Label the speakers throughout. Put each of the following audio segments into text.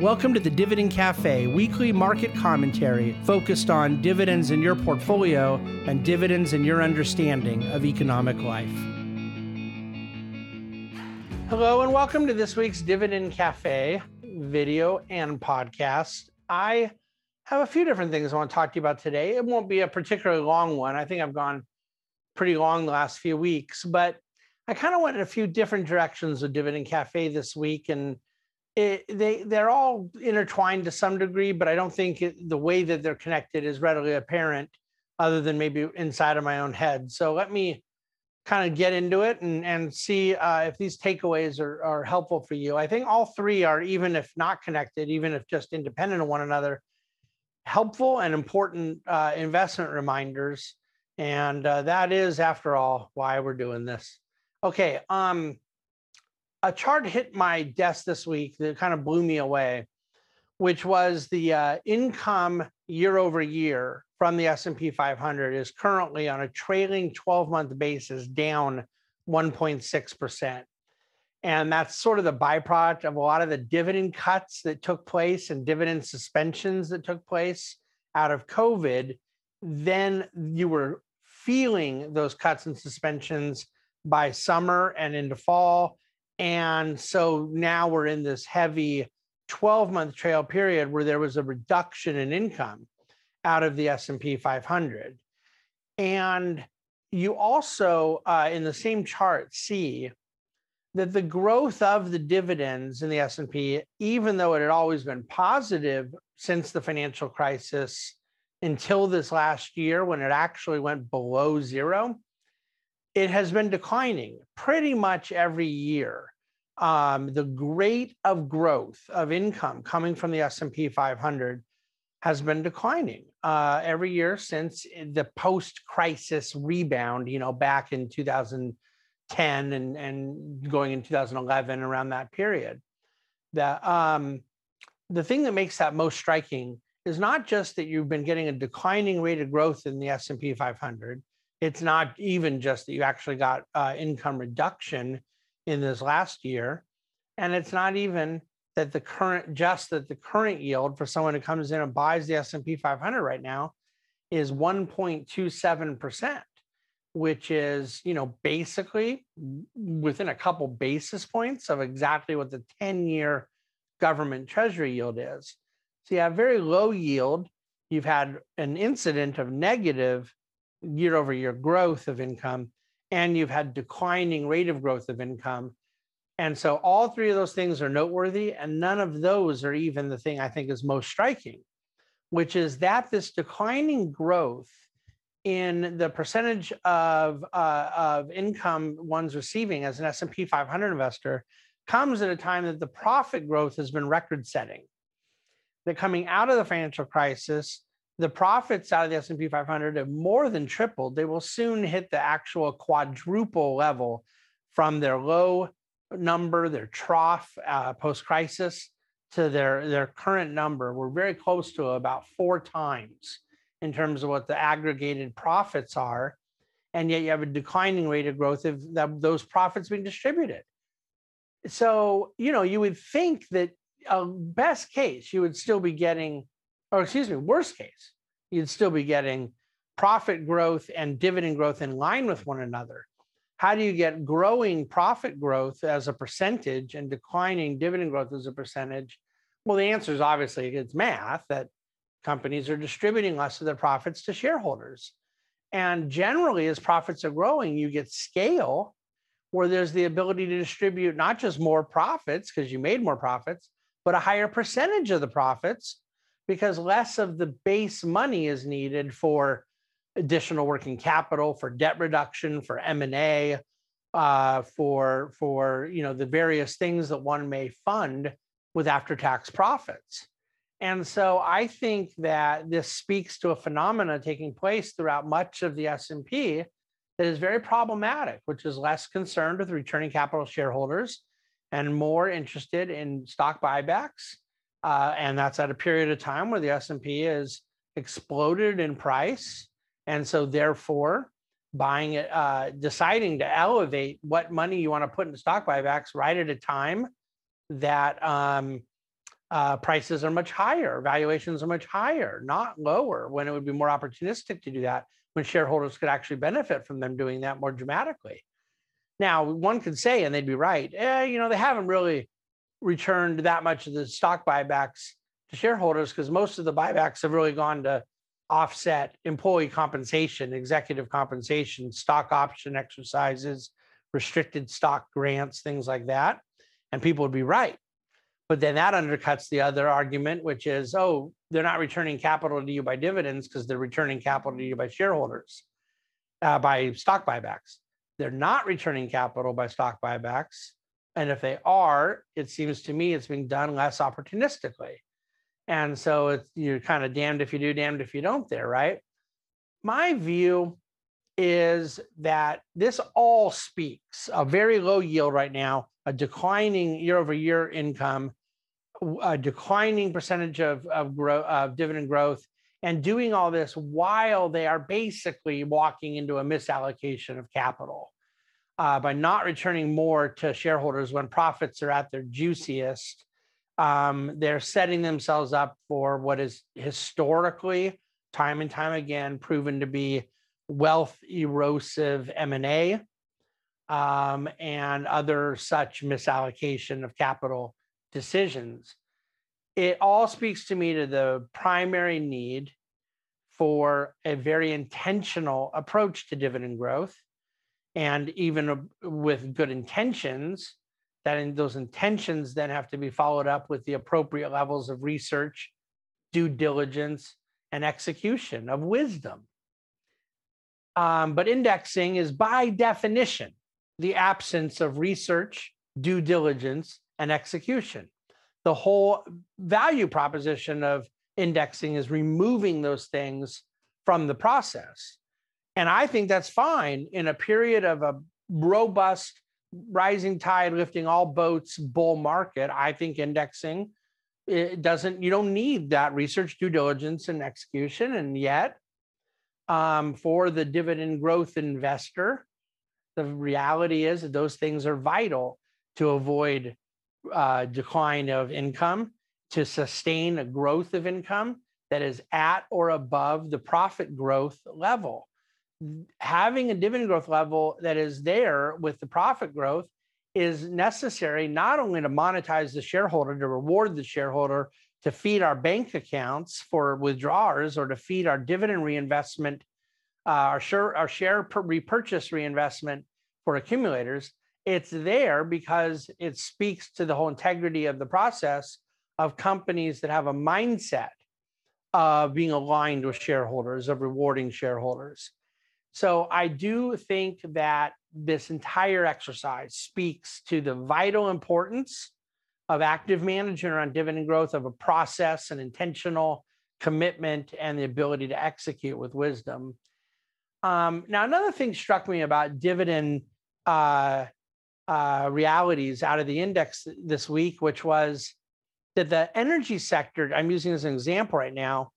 Speaker 1: Welcome to the Dividend Cafe, weekly market commentary focused on dividends in your portfolio and dividends in your understanding of economic life. Hello, and welcome to this week's Dividend Cafe video and podcast. I have a few different things I want to talk to you about today. It won't be a particularly long one. I think I've gone pretty long the last few weeks, but I kind of went in a few different directions with Dividend Cafe this week and it, they they're all intertwined to some degree, but I don't think it, the way that they're connected is readily apparent, other than maybe inside of my own head. So let me kind of get into it and and see uh, if these takeaways are are helpful for you. I think all three are, even if not connected, even if just independent of one another, helpful and important uh, investment reminders. And uh, that is, after all, why we're doing this. Okay. Um, a chart hit my desk this week that kind of blew me away, which was the uh, income year over year from the S&P 500 is currently on a trailing 12-month basis down 1.6%. And that's sort of the byproduct of a lot of the dividend cuts that took place and dividend suspensions that took place out of COVID. Then you were feeling those cuts and suspensions by summer and into fall and so now we're in this heavy 12 month trail period where there was a reduction in income out of the S&P 500. And you also uh, in the same chart see that the growth of the dividends in the S&P even though it had always been positive since the financial crisis until this last year when it actually went below zero it has been declining pretty much every year. Um, the rate of growth of income coming from the S&P 500 has been declining uh, every year since the post-crisis rebound, you know, back in 2010 and, and going in 2011, around that period. The, um, the thing that makes that most striking is not just that you've been getting a declining rate of growth in the S&P 500, it's not even just that you actually got uh, income reduction in this last year. And it's not even that the current, just that the current yield for someone who comes in and buys the S&P 500 right now is 1.27%, which is, you know, basically within a couple basis points of exactly what the 10-year government treasury yield is. So you have very low yield. You've had an incident of negative year over year growth of income, and you've had declining rate of growth of income. And so all three of those things are noteworthy, and none of those are even the thing I think is most striking, which is that this declining growth in the percentage of, uh, of income one's receiving as an S&P 500 investor comes at a time that the profit growth has been record setting. That coming out of the financial crisis, the profits out of the S&P 500 have more than tripled. They will soon hit the actual quadruple level from their low number, their trough uh, post-crisis, to their, their current number. We're very close to about four times in terms of what the aggregated profits are. And yet you have a declining rate of growth of those profits being distributed. So, you know, you would think that a best case, you would still be getting or excuse me, worst case, you'd still be getting profit growth and dividend growth in line with one another. How do you get growing profit growth as a percentage and declining dividend growth as a percentage? Well, the answer is obviously it's math that companies are distributing less of their profits to shareholders. And generally, as profits are growing, you get scale where there's the ability to distribute not just more profits because you made more profits, but a higher percentage of the profits because less of the base money is needed for additional working capital, for debt reduction, for M&A, uh, for, for you know, the various things that one may fund with after-tax profits. And so I think that this speaks to a phenomena taking place throughout much of the S&P that is very problematic, which is less concerned with returning capital shareholders and more interested in stock buybacks uh, and that's at a period of time where the S&P has exploded in price. And so therefore, buying it, uh, deciding to elevate what money you want to put into stock buybacks right at a time that um, uh, prices are much higher, valuations are much higher, not lower, when it would be more opportunistic to do that, when shareholders could actually benefit from them doing that more dramatically. Now, one could say, and they'd be right, eh, you know, they haven't really returned that much of the stock buybacks to shareholders because most of the buybacks have really gone to offset employee compensation, executive compensation, stock option exercises, restricted stock grants, things like that. And people would be right. But then that undercuts the other argument, which is, oh, they're not returning capital to you by dividends because they're returning capital to you by shareholders, uh, by stock buybacks. They're not returning capital by stock buybacks. And if they are, it seems to me it's being done less opportunistically. And so it's you're kind of damned if you do, damned if you don't there, right? My view is that this all speaks a very low yield right now, a declining year over year income, a declining percentage of, of, growth, of dividend growth, and doing all this while they are basically walking into a misallocation of capital uh, by not returning more to shareholders when profits are at their juiciest um, they're setting themselves up for what is historically, time and time again, proven to be wealth erosive M&A um, and other such misallocation of capital decisions. It all speaks to me to the primary need for a very intentional approach to dividend growth. And even with good intentions, that in those intentions then have to be followed up with the appropriate levels of research, due diligence, and execution of wisdom. Um, but indexing is by definition the absence of research, due diligence, and execution. The whole value proposition of indexing is removing those things from the process. And I think that's fine in a period of a robust rising tide lifting all boats bull market. I think indexing it doesn't you don't need that research due diligence and execution. And yet um, for the dividend growth investor the reality is that those things are vital to avoid uh, decline of income to sustain a growth of income that is at or above the profit growth level having a dividend growth level that is there with the profit growth is necessary not only to monetize the shareholder, to reward the shareholder, to feed our bank accounts for withdrawers, or to feed our dividend reinvestment, uh, our share, our share repurchase reinvestment for accumulators. It's there because it speaks to the whole integrity of the process of companies that have a mindset of being aligned with shareholders, of rewarding shareholders. So I do think that this entire exercise speaks to the vital importance of active management around dividend growth of a process and intentional commitment and the ability to execute with wisdom. Um, now, another thing struck me about dividend uh, uh, realities out of the index this week, which was that the energy sector, I'm using as an example right now,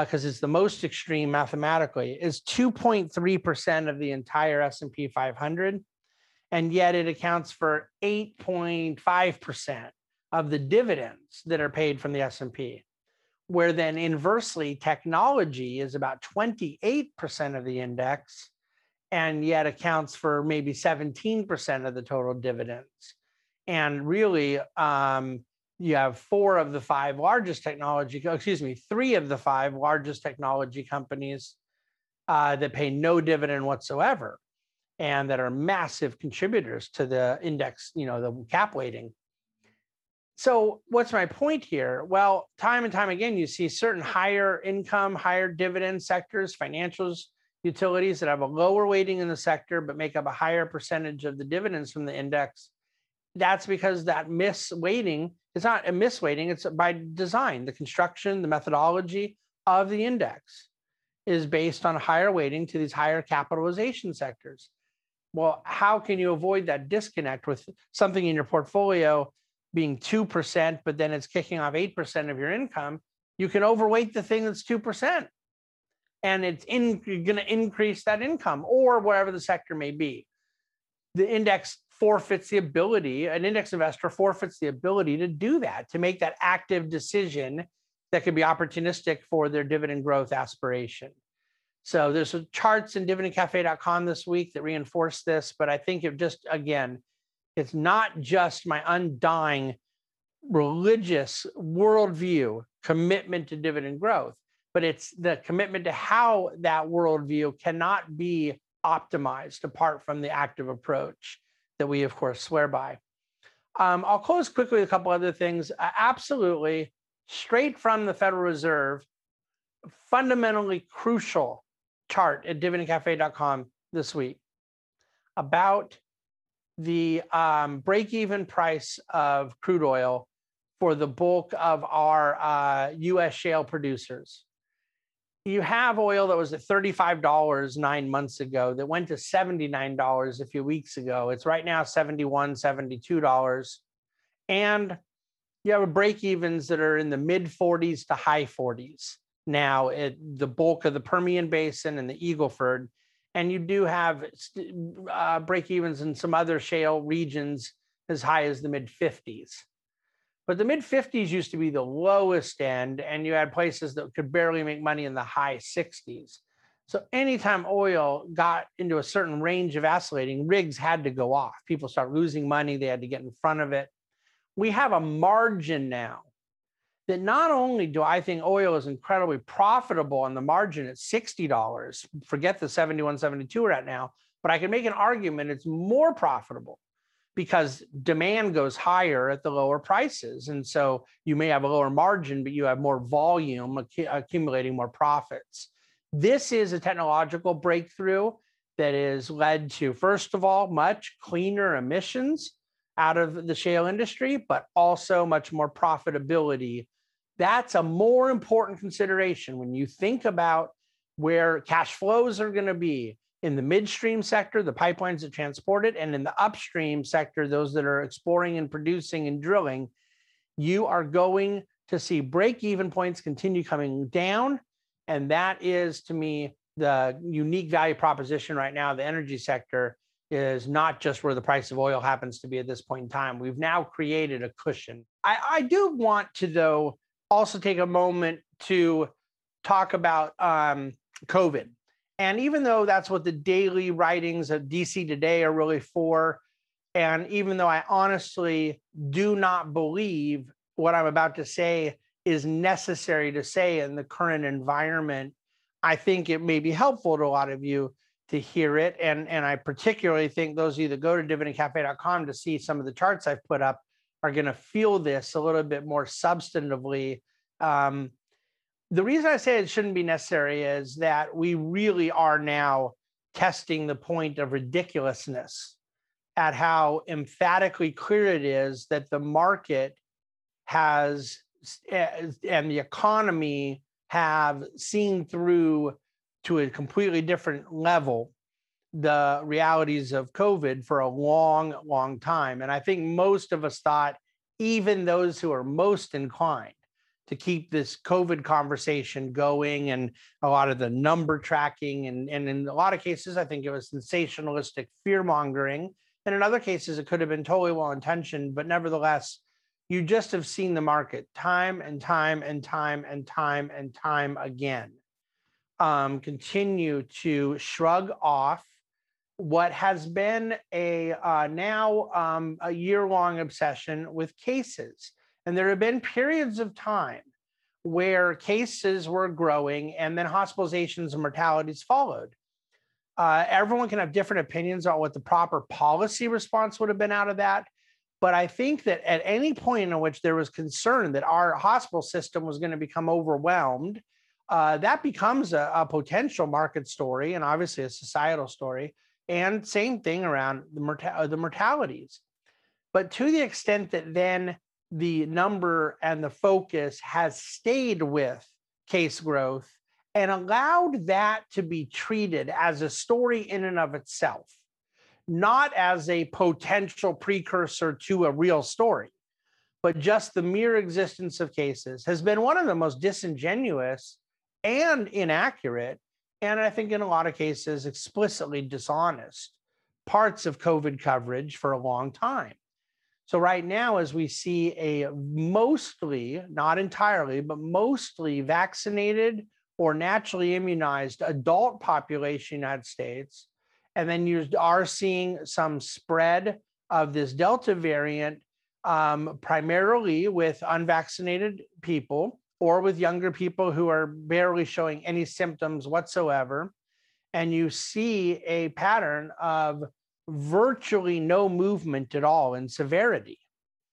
Speaker 1: because uh, it's the most extreme mathematically, is 2.3% of the entire S&P 500, and yet it accounts for 8.5% of the dividends that are paid from the S&P. Where then inversely, technology is about 28% of the index, and yet accounts for maybe 17% of the total dividends. And really, um, you have four of the five largest technology, excuse me, three of the five largest technology companies uh, that pay no dividend whatsoever and that are massive contributors to the index, you know, the cap weighting. So, what's my point here? Well, time and time again, you see certain higher income, higher dividend sectors, financials, utilities that have a lower weighting in the sector, but make up a higher percentage of the dividends from the index. That's because that misweighting it's not a misweighting, it's by design. The construction, the methodology of the index is based on higher weighting to these higher capitalization sectors. Well, how can you avoid that disconnect with something in your portfolio being 2%, but then it's kicking off 8% of your income? You can overweight the thing that's 2%, and it's in, going to increase that income or whatever the sector may be. The index forfeits the ability, an index investor forfeits the ability to do that, to make that active decision that could be opportunistic for their dividend growth aspiration. So there's charts in dividendcafe.com this week that reinforce this, but I think it just, again, it's not just my undying religious worldview commitment to dividend growth, but it's the commitment to how that worldview cannot be optimized apart from the active approach that we, of course, swear by. Um, I'll close quickly with a couple other things. Uh, absolutely, straight from the Federal Reserve, fundamentally crucial chart at dividendcafe.com this week about the um, break even price of crude oil for the bulk of our uh, US shale producers. You have oil that was at $35 nine months ago that went to $79 a few weeks ago. It's right now $71, $72. And you have break evens that are in the mid 40s to high 40s now at the bulk of the Permian Basin and the Eagleford. And you do have uh, break evens in some other shale regions as high as the mid 50s. But the mid 50s used to be the lowest end, and you had places that could barely make money in the high 60s. So anytime oil got into a certain range of oscillating, rigs had to go off. People start losing money, they had to get in front of it. We have a margin now that not only do I think oil is incredibly profitable on the margin at $60, forget the 71, 72 we're at now, but I can make an argument it's more profitable because demand goes higher at the lower prices. And so you may have a lower margin, but you have more volume accumulating more profits. This is a technological breakthrough that has led to, first of all, much cleaner emissions out of the shale industry, but also much more profitability. That's a more important consideration when you think about where cash flows are going to be in the midstream sector, the pipelines that transport it, and in the upstream sector, those that are exploring and producing and drilling, you are going to see break even points continue coming down. And that is, to me, the unique value proposition right now. The energy sector is not just where the price of oil happens to be at this point in time. We've now created a cushion. I, I do want to, though, also take a moment to talk about um, COVID. And even though that's what the daily writings of DC Today are really for, and even though I honestly do not believe what I'm about to say is necessary to say in the current environment, I think it may be helpful to a lot of you to hear it. And, and I particularly think those of you that go to dividendcafe.com to see some of the charts I've put up are going to feel this a little bit more substantively. Um, the reason I say it shouldn't be necessary is that we really are now testing the point of ridiculousness at how emphatically clear it is that the market has eh, and the economy have seen through to a completely different level the realities of COVID for a long, long time. And I think most of us thought, even those who are most inclined to keep this COVID conversation going and a lot of the number tracking. And, and in a lot of cases, I think it was sensationalistic fear mongering. And in other cases, it could have been totally well intentioned, but nevertheless, you just have seen the market time and time and time and time and time again um, continue to shrug off what has been a uh, now um, a year long obsession with cases. And there have been periods of time where cases were growing and then hospitalizations and mortalities followed. Uh, everyone can have different opinions on what the proper policy response would have been out of that. But I think that at any point in which there was concern that our hospital system was going to become overwhelmed uh, that becomes a, a, potential market story and obviously a societal story. And same thing around the, morta- the mortalities. But to the extent that then the number and the focus has stayed with case growth and allowed that to be treated as a story in and of itself, not as a potential precursor to a real story, but just the mere existence of cases has been one of the most disingenuous and inaccurate, and I think in a lot of cases explicitly dishonest parts of COVID coverage for a long time. So, right now, as we see a mostly, not entirely, but mostly vaccinated or naturally immunized adult population in the United States, and then you are seeing some spread of this Delta variant, um, primarily with unvaccinated people or with younger people who are barely showing any symptoms whatsoever. And you see a pattern of virtually no movement at all in severity.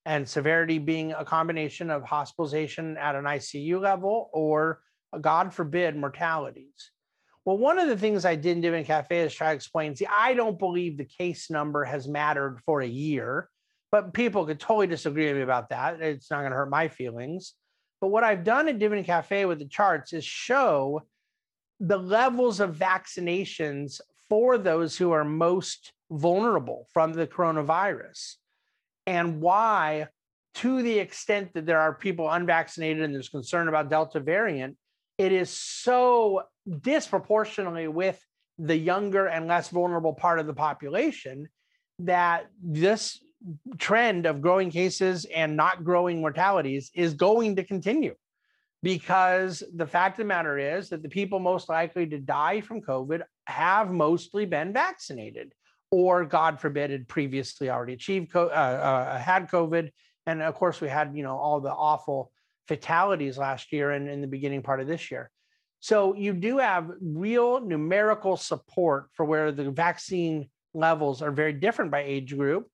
Speaker 1: And severity being a combination of hospitalization at an ICU level or, God forbid, mortalities. Well, one of the things I didn't do in Cafe is try to explain. See, I don't believe the case number has mattered for a year, but people could totally disagree with me about that. It's not going to hurt my feelings. But what I've done at Dividend Cafe with the charts is show the levels of vaccinations for those who are most vulnerable from the coronavirus and why, to the extent that there are people unvaccinated and there's concern about Delta variant, it is so disproportionately with the younger and less vulnerable part of the population that this trend of growing cases and not growing mortalities is going to continue because the fact of the matter is that the people most likely to die from COVID have mostly been vaccinated or God forbid had previously already achieved, uh, uh, had COVID. And of course, we had, you know, all the awful fatalities last year and in the beginning part of this year. So you do have real numerical support for where the vaccine levels are very different by age group,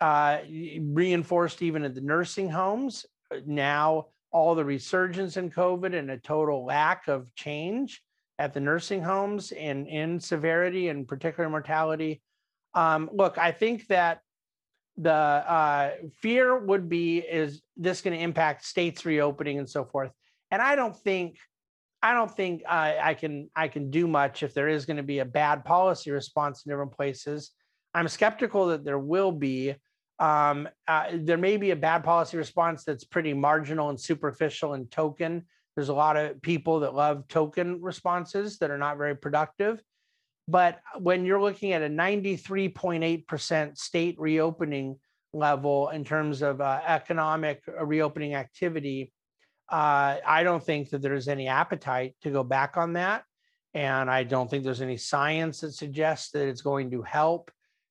Speaker 1: uh, reinforced even at the nursing homes. Now, all the resurgence in COVID and a total lack of change at the nursing homes and in severity and particular mortality. Um, look, I think that the uh, fear would be is this going to impact states reopening and so forth and i don't think i don't think i can i can do much if there is going to be a bad policy response in different places i'm skeptical that there will be um, uh, there may be a bad policy response that's pretty marginal and superficial and token there's a lot of people that love token responses that are not very productive but when you're looking at a 93.8% state reopening level in terms of uh, economic uh, reopening activity, uh, I don't think that there's any appetite to go back on that. And I don't think there's any science that suggests that it's going to help.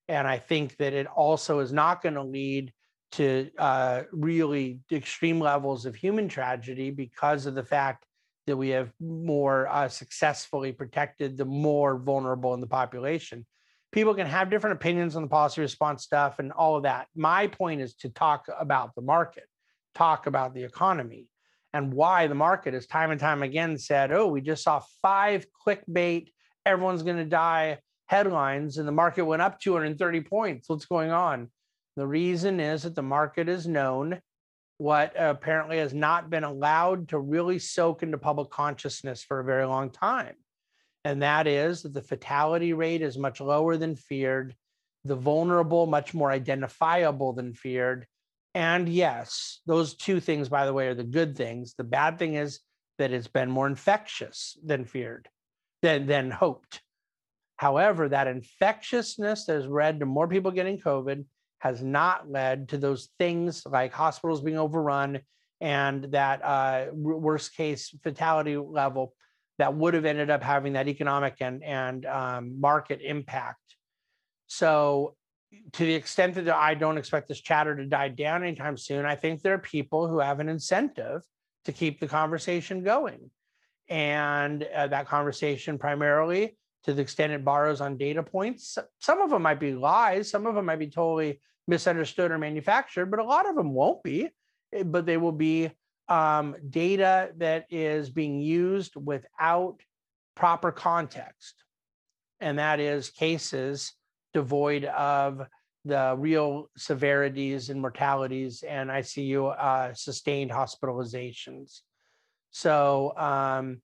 Speaker 1: And I think that it also is not going to lead to uh, really extreme levels of human tragedy because of the fact that we have more uh, successfully protected the more vulnerable in the population. People can have different opinions on the policy response stuff and all of that. My point is to talk about the market, talk about the economy, and why the market has time and time again said, oh, we just saw five clickbait, everyone's going to die headlines, and the market went up 230 points. What's going on? The reason is that the market is known what apparently has not been allowed to really soak into public consciousness for a very long time. And that is that the fatality rate is much lower than feared, the vulnerable, much more identifiable than feared. And yes, those two things, by the way, are the good things. The bad thing is that it's been more infectious than feared, than, than hoped. However, that infectiousness that has led to more people getting COVID has not led to those things like hospitals being overrun and that uh, worst case fatality level that would have ended up having that economic and, and um, market impact. So, to the extent that I don't expect this chatter to die down anytime soon, I think there are people who have an incentive to keep the conversation going. And uh, that conversation primarily to the extent it borrows on data points. Some of them might be lies, some of them might be totally misunderstood or manufactured, but a lot of them won't be. Eh, but they will be um, data that is being used without proper context. And that is cases devoid of the real severities and mortalities and ICU uh, sustained hospitalizations. So, um,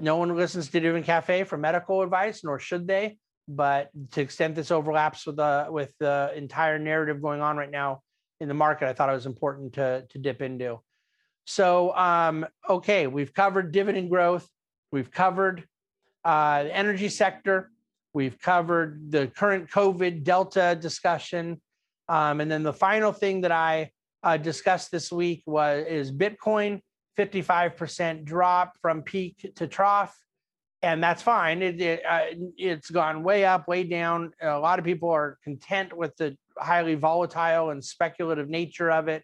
Speaker 1: no one listens to Dividend Cafe for medical advice, nor should they. But to extent this overlaps with the with the entire narrative going on right now in the market, I thought it was important to to dip into. So, um, okay, we've covered dividend growth. We've covered uh, the energy sector. We've covered the current COVID Delta discussion. Um, and then the final thing that I uh, discussed this week was is Bitcoin, 55% drop from peak to trough. And that's fine. It, it, uh, it's gone way up, way down. A lot of people are content with the highly volatile and speculative nature of it.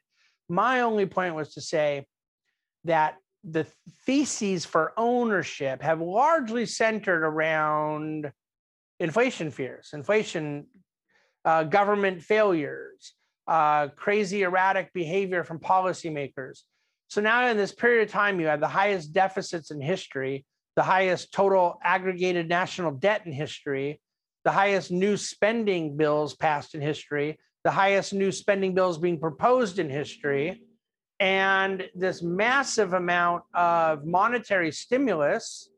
Speaker 1: My only point was to say that the theses for ownership have largely centered around inflation fears, inflation, uh, government failures, uh, crazy erratic behavior from policymakers. So now in this period of time, you have the highest deficits in history, the highest total aggregated national debt in history, the highest new spending bills passed in history, the highest new spending bills being proposed in history, and this massive amount of monetary stimulus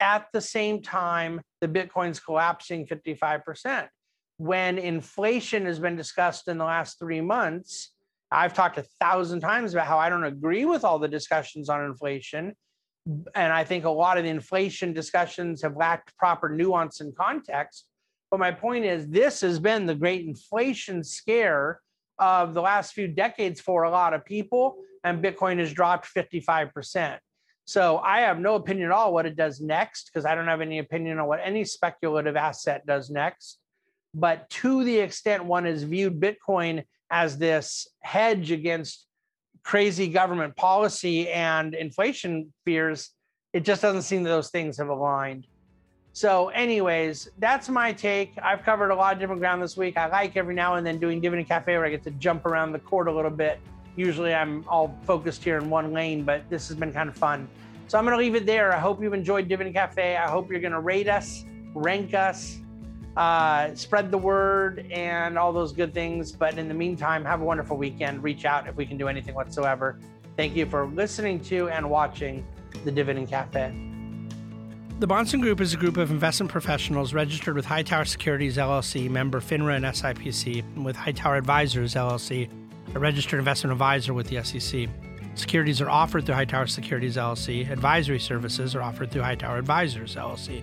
Speaker 1: at the same time the Bitcoin's collapsing 55%. When inflation has been discussed in the last three months, I've talked a thousand times about how I don't agree with all the discussions on inflation. And I think a lot of the inflation discussions have lacked proper nuance and context. But my point is, this has been the great inflation scare of the last few decades for a lot of people, and Bitcoin has dropped 55%. So I have no opinion at all what it does next because I don't have any opinion on what any speculative asset does next. But to the extent one has viewed Bitcoin as this hedge against crazy government policy and inflation fears, it just doesn't seem that those things have aligned. So, anyways, that's my take. I've covered a lot of different ground this week. I like every now and then doing Dividend Cafe where I get to jump around the court a little bit. Usually I'm all focused here in one lane, but this has been kind of fun. So I'm going to leave it there. I hope you've enjoyed Dividend Cafe. I hope you're going to rate us, rank us, uh, spread the word, and all those good things. But in the meantime, have a wonderful weekend. Reach out if we can do anything whatsoever. Thank you for listening to and watching the Dividend Cafe.
Speaker 2: The Bahnsen Group is a group of investment professionals registered with Hightower Securities LLC, member FINRA and SIPC, and with Hightower Advisors LLC, a registered investment advisor with the SEC. Securities are offered through Hightower Securities LLC. Advisory services are offered through Hightower Advisors LLC.